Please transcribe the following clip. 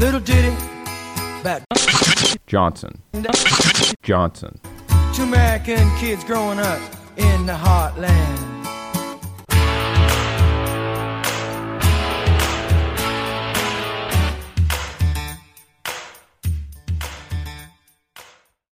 Little ditty about Johnson. Johnson. two American kids growing up in the heartland.